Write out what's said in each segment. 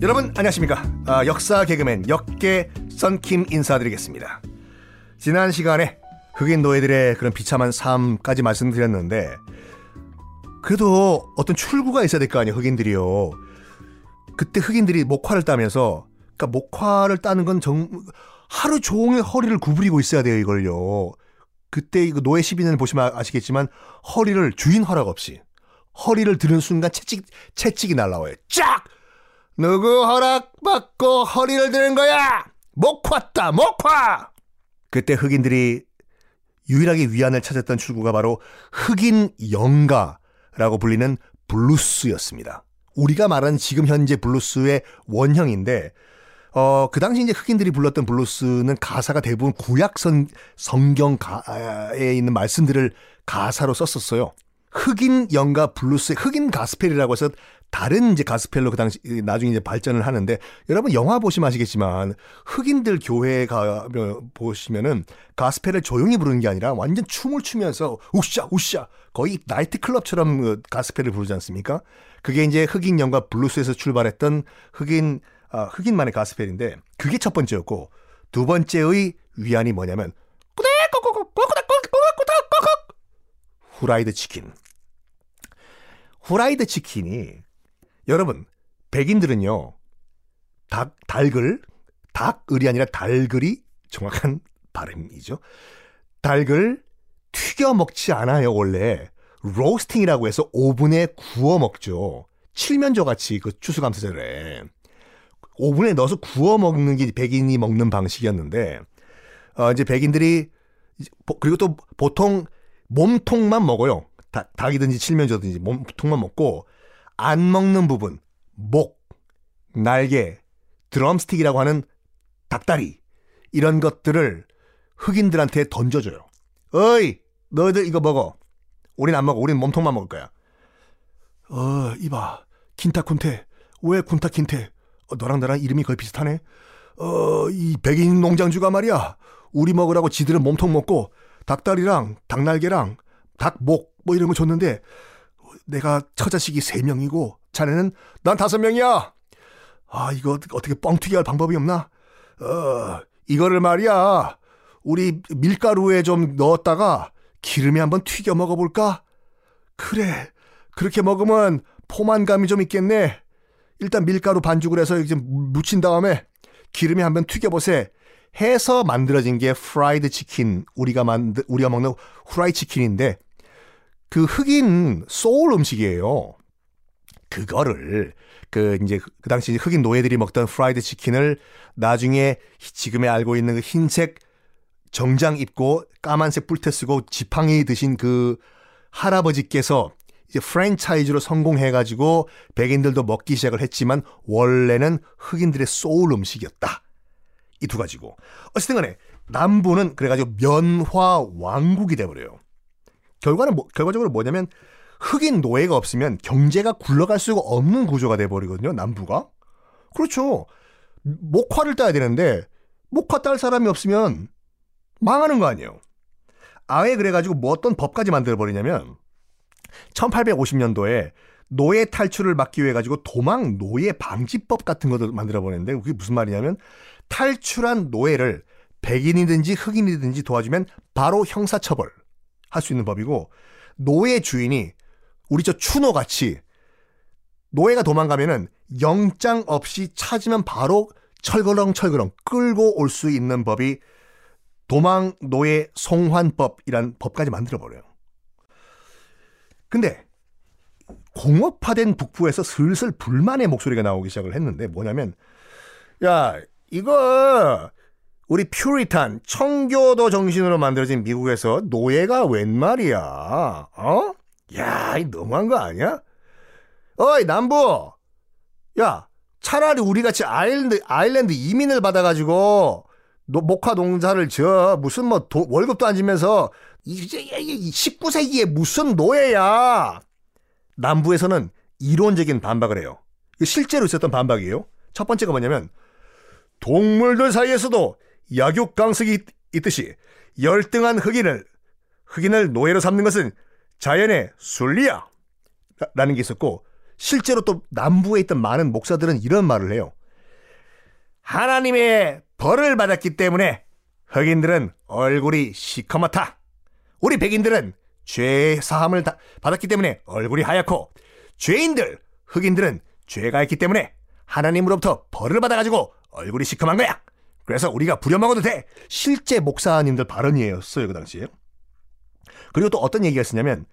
여러분 안녕하십니까? 아, 역사 개그맨 역계 썬킴 인사드리겠습니다. 지난 시간에 흑인 노예들의 그런 비참한 삶까지 말씀드렸는데 그래도 어떤 출구가 있어야 될 거 아니에요 흑인들이요. 그때 흑인들이 목화를 따면서 그러니까 목화를 따는 건 정, 하루 종일 허리를 구부리고 있어야 돼요 이걸요 그때 이거 노예 12년을 보시면 아시겠지만 허리를 주인 허락 없이 허리를 드는 순간 채찍 채찍이 날라와요 쫙 누구 허락 받고 허리를 드는 거야? 목화다, 목화! 그때 흑인들이 유일하게 위안을 찾았던 출구가 바로 흑인 영가라고 불리는 블루스였습니다. 우리가 말하는 지금 현재 블루스의 원형인데, 어, 그 당시 이제 흑인들이 불렀던 블루스는 가사가 대부분 구약 성, 성경에 있는 말씀들을 가사로 썼었어요. 흑인 영가 블루스의 흑인 가스펠이라고 해서 다른 이제 가스펠로 그 당시 나중에 이제 발전을 하는데 여러분 영화 보시면 아시겠지만 흑인들 교회에 가 보시면은 가스펠을 조용히 부르는 게 아니라 완전 춤을 추면서 우샤 우샤 거의 나이트 클럽처럼 그 가스펠을 부르지 않습니까? 그게 이제 흑인 영가 블루스에서 출발했던 흑인 아, 흑인만의 가스펠인데 그게 첫 번째였고 두 번째의 위안이 뭐냐면 후라이드 치킨. 후라이드 치킨이 여러분 백인들은요 닭 달글 닭을이 아니라 달글이 정확한 발음이죠. 달글 튀겨 먹지 않아요 원래 로스팅이라고 해서 오븐에 구워 먹죠. 칠면조 같이 그 추수감사절에 오븐에 넣어서 구워 먹는 게 백인이 먹는 방식이었는데 어, 이제 백인들이 그리고 또 보통 몸통만 먹어요. 닭, 닭이든지 칠면조든지 몸통만 먹고 안 먹는 부분, 목, 날개, 드럼스틱이라고 하는 닭다리 이런 것들을 흑인들한테 던져줘요. 어이, 너희들 이거 먹어. 우린 안 먹어. 우린 몸통만 먹을 거야. 어, 이봐. 킨타쿤테. 왜 쿤타킨테? 어, 너랑 나랑 이름이 거의 비슷하네. 어, 이 백인 농장주가 말이야. 우리 먹으라고 지들은 몸통 먹고 닭다리랑 닭날개랑 닭목 뭐 이런 거 줬는데 내가 처자식이 세 명이고 자네는 난 다섯 명이야. 아, 이거 어떻게 뻥튀기 할 방법이 없나? 어, 이거를 말이야. 우리 밀가루에 좀 넣었다가 기름에 한번 튀겨 먹어볼까? 그래. 그렇게 먹으면 포만감이 좀 있겠네. 일단 밀가루 반죽을 해서 이제 묻힌 다음에 기름에 한번 튀겨보세. 해서 만들어진 게 프라이드 치킨 우리가 만드 우리가 먹는 후라이 치킨인데 그 흑인 소울 음식이에요. 그거를 그 이제 그 당시 흑인 노예들이 먹던 프라이드 치킨을 나중에 지금에 알고 있는 그 흰색 정장 입고 까만색 뿔테 쓰고 지팡이 드신 그 할아버지께서 이제 프랜차이즈로 성공해가지고 백인들도 먹기 시작을 했지만 원래는 흑인들의 소울 음식이었다. 이 두 가지고. 어쨌든 간에 남부는 그래가지고 면화 왕국이 돼버려요. 결과는 뭐, 결과적으로 뭐냐면 흑인 노예가 없으면 경제가 굴러갈 수가 없는 구조가 돼버리거든요. 남부가. 그렇죠. 목화를 따야 되는데 목화 딸 사람이 없으면 망하는 거 아니에요. 아예 그래가지고 뭐 어떤 법까지 만들어버리냐면 1850년도에 노예 탈출을 막기 위해 가지고 도망 노예 방지법 같은 것을 만들어 버렸는데 그게 무슨 말이냐면 탈출한 노예를 백인이든지 흑인이든지 도와주면 바로 형사처벌 할 수 있는 법이고 노예 주인이 우리 저 추노 같이 노예가 도망가면은 영장 없이 찾으면 바로 철거렁 철거렁 끌고 올 수 있는 법이 도망 노예 송환법이란 법까지 만들어 버려요. 근데 공업화된 북부에서 슬슬 불만의 목소리가 나오기 시작을 했는데 뭐냐면 야 이거 우리 퓨리탄 청교도 정신으로 만들어진 미국에서 노예가 웬 말이야 어? 야이 너무한 거 아니야? 어이 남부 야 차라리 우리같이 아일랜드 아일랜드 이민을 받아가지고 노, 목화 농사를 져 무슨 뭐 도, 월급도 안 주면서 이제 19세기에 무슨 노예야 남부에서는 이론적인 반박을 해요. 실제로 있었던 반박이에요. 첫 번째가 뭐냐면 동물들 사이에서도 약육강석이 있듯이 열등한 흑인을 흑인을 노예로 삼는 것은 자연의 순리야 라는 게 있었고 실제로 또 남부에 있던 많은 목사들은 이런 말을 해요. 하나님의 벌을 받았기 때문에 흑인들은 얼굴이 시커멓다. 우리 백인들은 죄 사함을 받았기 때문에 얼굴이 하얗고 죄인들 흑인들은 죄가 있기 때문에 하나님으로부터 벌을 받아가지고 얼굴이 시커먼 거야. 그래서 우리가 부려먹어도 돼. 실제 목사님들 발언이었어요 그 당시에. 그리고 또 어떤 얘기가 있었냐면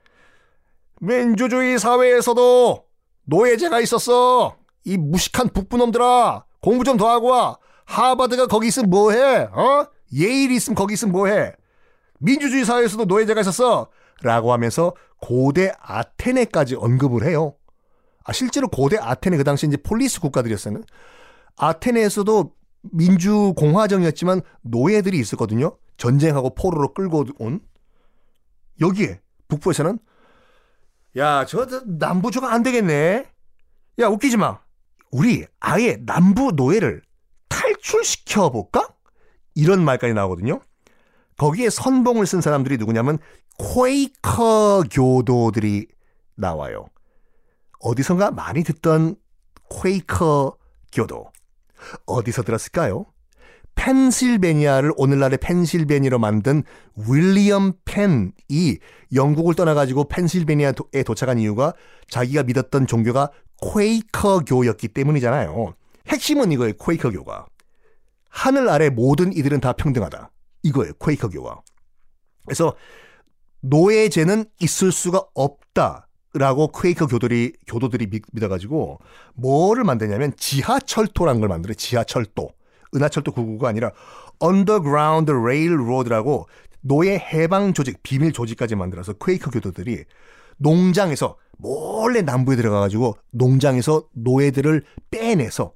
민주주의 사회에서도 노예제가 있었어. 이 무식한 북부놈들아 공부 좀 더 하고 와. 하버드가 거기 있으면 뭐해? 어? 예일이 있으면 거기 있으면 뭐해? 민주주의 사회에서도 노예제가 있었어. 라고 하면서 고대 아테네까지 언급을 해요. 아, 실제로 고대 아테네 그 당시 이제 폴리스 국가들이었어요. 아테네에서도 민주공화정이었지만 노예들이 있었거든요. 전쟁하고 포로로 끌고 온. 여기에 북부에서는 야, 저, 저 남부조가 안 되겠네. 야, 웃기지 마. 우리 아예 남부 노예를 탈출시켜 볼까? 이런 말까지 나오거든요. 거기에 선봉을 쓴 사람들이 누구냐면 퀘이커 교도들이 나와요. 어디선가 많이 듣던 퀘이커 교도. 어디서 들었을까요? 펜실베니아를 오늘날의 펜실베니아로 만든 윌리엄 펜이 영국을 떠나가지고 펜실베니아에 도착한 이유가 자기가 믿었던 종교가 퀘이커교였기 때문이잖아요. 핵심은 이거예요, 퀘이커교가. 하늘 아래 모든 이들은 다 평등하다. 이거예요, 퀘이커교가. 그래서 노예제는 있을 수가 없다. 라고 퀘이커 교도들이, 교도들이 믿어가지고 뭐를 만드냐면 지하철도라는 걸 만들어요. 지하철도. 은하철도 999가 아니라 Underground Railroad라고 노예 해방 조직, 비밀 조직까지 만들어서 퀘이커 교도들이 농장에서 몰래 남부에 들어가가지고 농장에서 노예들을 빼내서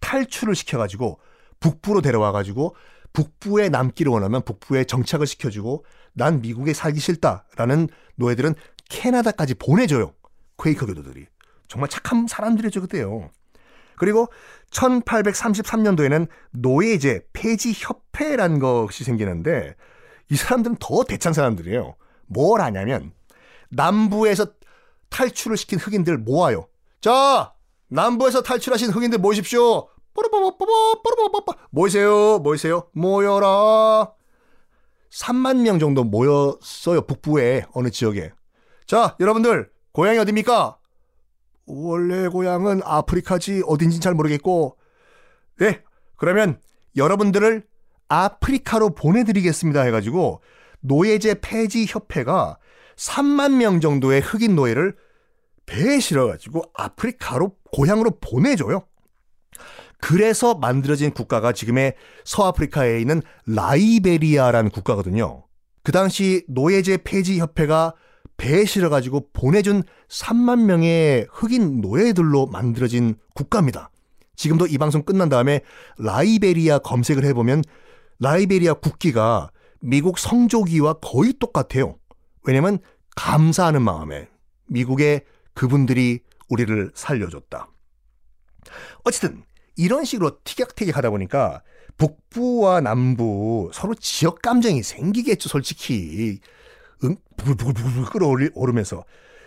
탈출을 시켜가지고 북부로 데려와가지고 북부에 남기를 원하면 북부에 정착을 시켜주고 난 미국에 살기 싫다라는 노예들은 캐나다까지 보내줘요. 퀘이커 교도들이. 정말 착한 사람들이죠, 그때요. 그리고 1833년도에는 노예제 폐지 협회란 것이 생기는데 이 사람들은 더 대찬 사람들이에요. 뭘 하냐면 남부에서 탈출을 시킨 흑인들 모아요. 자, 남부에서 탈출하신 흑인들 모이십시오. 뽀로뽀뽀뽀뽀뽀뽀뽀 모이세요. 모이세요. 모여라. 3만 명 정도 모였어요. 북부에 어느 지역에. 자, 여러분들 고향이 어디입니까? 원래 고향은 아프리카지 어딘지 잘 모르겠고 네, 그러면 여러분들을 아프리카로 보내드리겠습니다 해가지고 노예제 폐지 협회가 3만 명 정도의 흑인 노예를 배에 실어가지고 아프리카로 고향으로 보내줘요. 그래서 만들어진 국가가 지금의 서아프리카에 있는 라이베리아라는 국가거든요. 그 당시 노예제 폐지 협회가 배에 실어가지고 보내준 3만 명의 흑인 노예들로 만들어진 국가입니다. 지금도 이 방송 끝난 다음에 라이베리아 검색을 해보면 라이베리아 국기가 미국 성조기와 거의 똑같아요. 왜냐면 감사하는 마음에 미국의 그분들이 우리를 살려줬다. 어쨌든 이런 식으로 티격태격 하다 보니까 북부와 남부 서로 지역 감정이 생기겠죠, 솔직히. 응? 부글부글부글 끓어오르면서.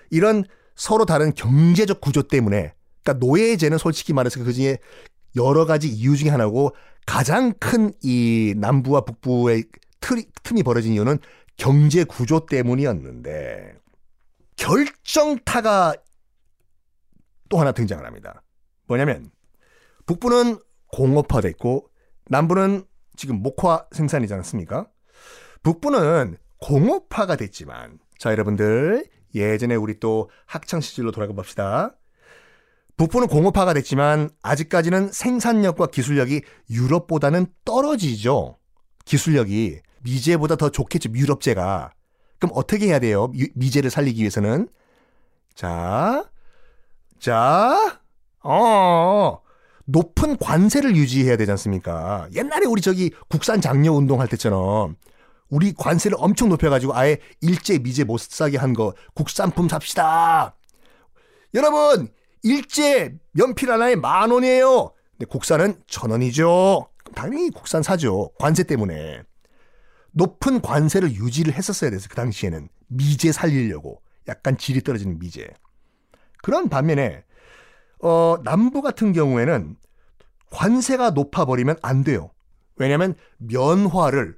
이런 서로 다른 경제적 구조 때문에, 그러니까 노예제는 솔직히 말해서 그 중에 여러 가지 이유 중에 하나고 가장 큰 이 남부와 북부의 틀이, 틈이 벌어진 이유는 경제 구조 때문이었는데, 결정타가 또 하나 등장을 합니다. 뭐냐면, 북부는 공업화됐고, 남부는 지금 목화 생산이지 않습니까? 북부는 공업화가 됐지만 자 여러분들 예전에 우리 또 학창 시절로 돌아가 봅시다. 북부는 공업화가 됐지만 아직까지는 생산력과 기술력이 유럽보다는 떨어지죠. 기술력이 미제보다 더 좋겠죠. 유럽제가. 그럼 어떻게 해야 돼요? 미제를 살리기 위해서는 자, 자, 어, 높은 관세를 유지해야 되지 않습니까? 옛날에 우리 저기 국산 장려 운동할 때처럼 우리 관세를 엄청 높여가지고 아예 일제 미제 못 사게 한 거 국산품 삽시다. 여러분 일제 연필 하나에 만 원이에요. 근데 국산은 천 원이죠. 당연히 국산 사죠. 관세 때문에. 높은 관세를 유지를 했었어야 돼서 그 당시에는 미제 살리려고 약간 질이 떨어지는 미제. 그런 반면에 어, 남부 같은 경우에는 관세가 높아버리면 안 돼요. 왜냐하면 면화를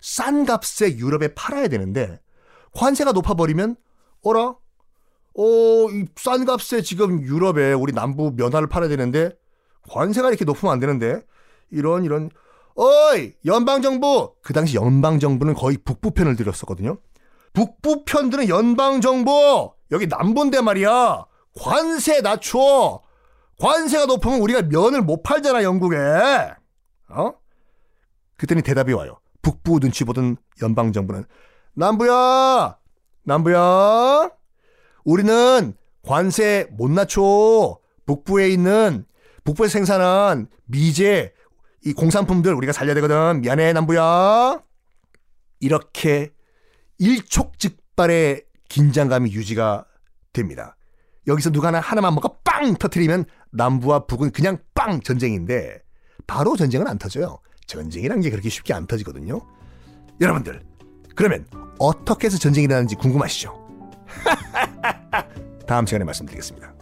싼 값에 유럽에 팔아야 되는데 관세가 높아버리면 어라? 어, 싼 값에 지금 유럽에 우리 남부 면화를 팔아야 되는데 관세가 이렇게 높으면 안 되는데 이런 이런 어이 연방 정부 그 당시 연방 정부는 거의 북부 편을 들였었거든요. 북부 편들은 연방 정부 여기 남부인데 말이야 관세 낮춰 관세가 높으면 우리가 면을 못 팔잖아 영국에. 어? 그때는 대답이 와요. 북부 눈치 보던 연방정부는 남부야! 남부야! 우리는 관세 못 낮춰. 북부에 있는 북부에서 생산한 미제 이 공산품들 우리가 살려야 되거든. 미안해 남부야! 이렇게 일촉즉발의 긴장감이 유지가 됩니다. 여기서 누가 하나 하나만 먹고 빵 터트리면 남부와 북은 그냥 빵 전쟁인데 바로 전쟁은 안 터져요. 전쟁이란 게 그렇게 쉽게 안 터지거든요. 여러분들 그러면 어떻게 해서 전쟁이 일어나는지 궁금하시죠? 다음 시간에 말씀드리겠습니다.